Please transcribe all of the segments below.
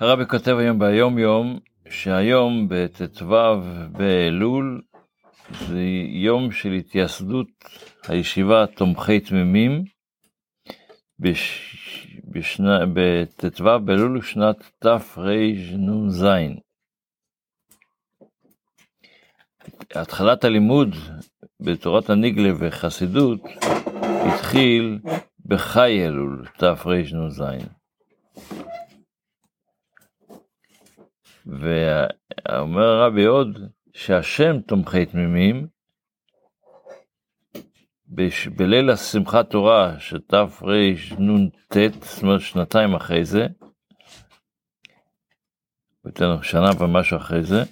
הרבי כותב היום ביום יום, שהיום בט"ו באלול זה יום של התייסדות הישיבה תומכי תמימים בש... בט"ו באלול שנת תרנ"ז. התחלת הלימוד בתורת הניגלה וחסידות התחיל בחי אלול תרנ"ז. ואומר הרבי עוד שהשם תומכי תמימים בש... בליל השמחת תורה של תרנ"ט, זאת אומרת שנתיים אחרי זה, יותר שנה ומשהו אחרי זה,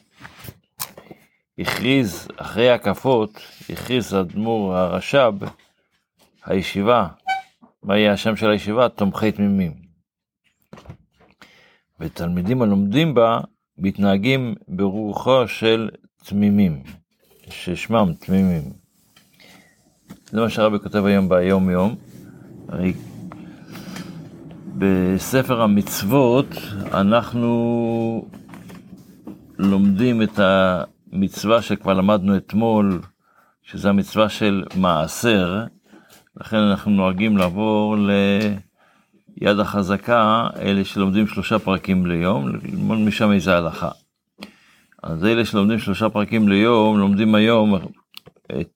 הכריז, אחרי הקפות, הכריז אדמו"ר הרש"ב, הישיבה, מה יהיה השם של הישיבה? תומכי תמימים. ותלמידים הלומדים בה מתנהגים ברוחו של תמימים, ששמם תמימים. זה מה שהרבי כותב היום ביום יום. הרי בספר המצוות אנחנו לומדים את המצווה שכבר למדנו אתמול, שזה המצווה של מעשר, לכן אנחנו נוהגים לעבור ליד החזקה, אלה שלומדים שלושה פרקים ליום, ללמוד משם איזה הלכה. אז אלה שלומדים שלושה פרקים ליום, לומדים היום את,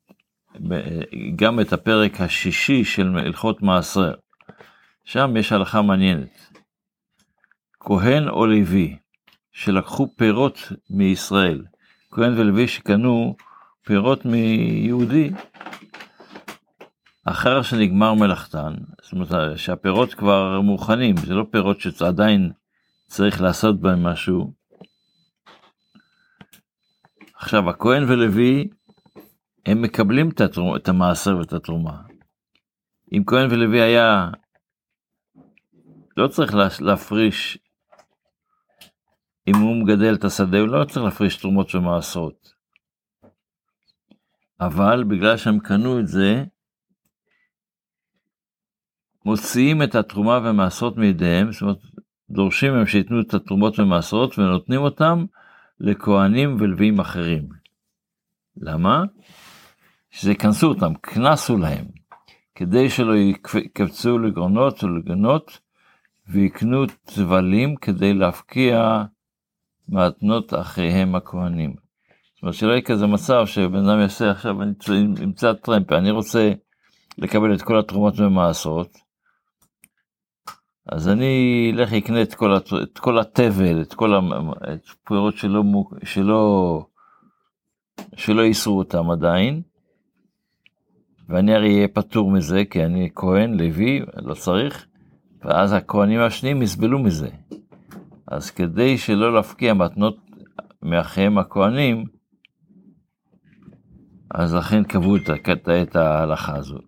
גם את הפרק השישי של הלכות מעשר. שם יש הלכה מעניינת. כהן או לוי שלקחו פירות מישראל, כהן ולוי שקנו פירות מיהודי, אחר שנגמר מלאכתן, זאת אומרת שהפירות כבר מוכנים, זה לא פירות שעדיין צריך לעשות בהם משהו. עכשיו הכהן ולוי הם מקבלים את, התרומ, את המעשר ואת התרומה. אם כהן ולוי היה לא צריך להפריש, אם הוא מגדל את השדה הוא לא צריך להפריש תרומות ומעשרות. אבל בגלל שהם קנו את זה, מוציאים את התרומה והמעשרות מידיהם, זאת אומרת, דורשים מהם שייתנו את התרומות והמעשרות ונותנים אותם לכהנים ולוויים אחרים. למה? שזה יכנסו אותם, קנסו להם, כדי שלא יקפצו לגרונות ולגנות ויקנו צבלים כדי להפקיע מתנות אחיהם הכהנים. זאת אומרת שלא יהיה כזה מצב שבן אדם יעשה עכשיו, אני אמצא טרמפ, אני רוצה לקבל את כל התרומות ומעשרות, אז אני אלך אקנה את כל, את כל התבל, את כל הפירות שלא, שלא, שלא ייסרו אותם עדיין, ואני הרי אהיה פטור מזה, כי אני כהן, לוי, לא צריך, ואז הכהנים השניים יסבלו מזה. אז כדי שלא להפקיע מתנות מאחיהם הכהנים, אז לכן קבעו את ההלכה הזאת.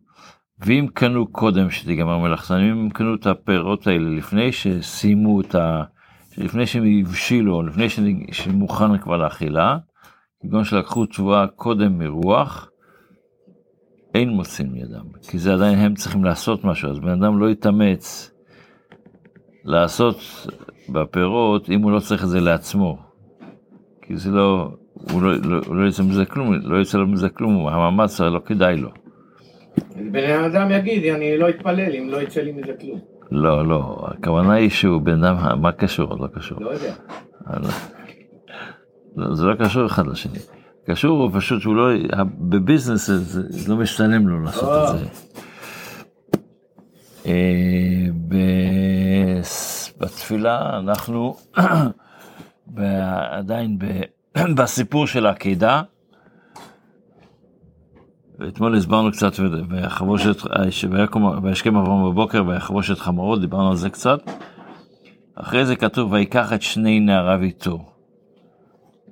ואם קנו קודם שתיגמר מלאכתם, אם קנו את הפירות האלה לפני שסיימו את ה... לפני שהם הבשילו, לפני שמוכן כבר לאכילה, כגון שלקחו תשובה קודם מרוח, אין מוצאים ידם, כי זה עדיין הם צריכים לעשות משהו, אז בן אדם לא יתאמץ לעשות בפירות אם הוא לא צריך את זה לעצמו. כי זה לא, הוא לא, לא, לא יצא מזה כלום, לא יצא מזה כלום, המאמץ לא כדאי לו. בן אדם יגיד, אני לא אתפלל אם לא יצא לי מזה כלום. לא, לא, הכוונה היא שהוא בן אדם, מה קשור? לא קשור. לא יודע. לא, זה לא קשור אחד לשני. קשור הוא פשוט שהוא לא, בביזנס זה לא משתלם לו לעשות את אה. זה. אה, בתפילה אנחנו עדיין בסיפור של העקידה. ואתמול הסברנו קצת, ויחבושת, וישכם אברהם בבוקר ויחבושת חמורות, דיברנו על זה קצת. אחרי זה כתוב, ויקח את שני נעריו איתו.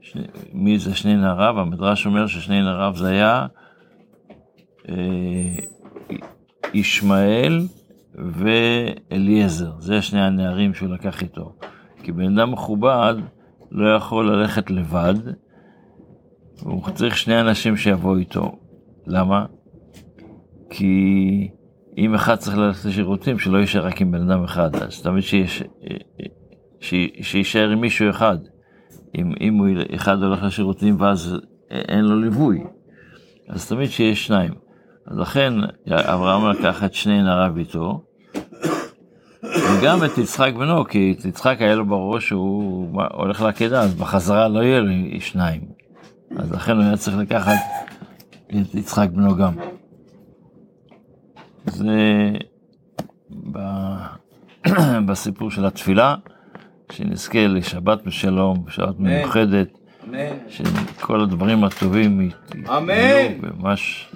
שני, מי זה שני נעריו? המדרש אומר ששני נעריו זה היה אה, ישמעאל ואליעזר, זה שני הנערים שהוא לקח איתו. כי בן אדם מכובד לא יכול ללכת לבד, הוא צריך שני אנשים שיבואו איתו. למה? כי אם אחד צריך ללכת לשירותים, שלא יישאר רק עם בן אדם אחד, אז תמיד שיש ש- שיישאר עם מישהו אחד. אם, אם הוא אחד הולך לשירותים ואז אין לו ליווי, אז תמיד שיש שניים. אז לכן אברהם לקח את שני נעריו איתו, וגם את יצחק בנו, כי את יצחק היה לו בראש שהוא הולך לעקדה, אז בחזרה לא יהיה לו שניים. אז לכן הוא היה צריך לקחת את יצחק בנו גם. זה ב- בסיפור של התפילה, שנזכה לשבת בשלום, שבת מיוחדת, אמן. שכל הדברים הטובים ית- אמן. יהיו ממש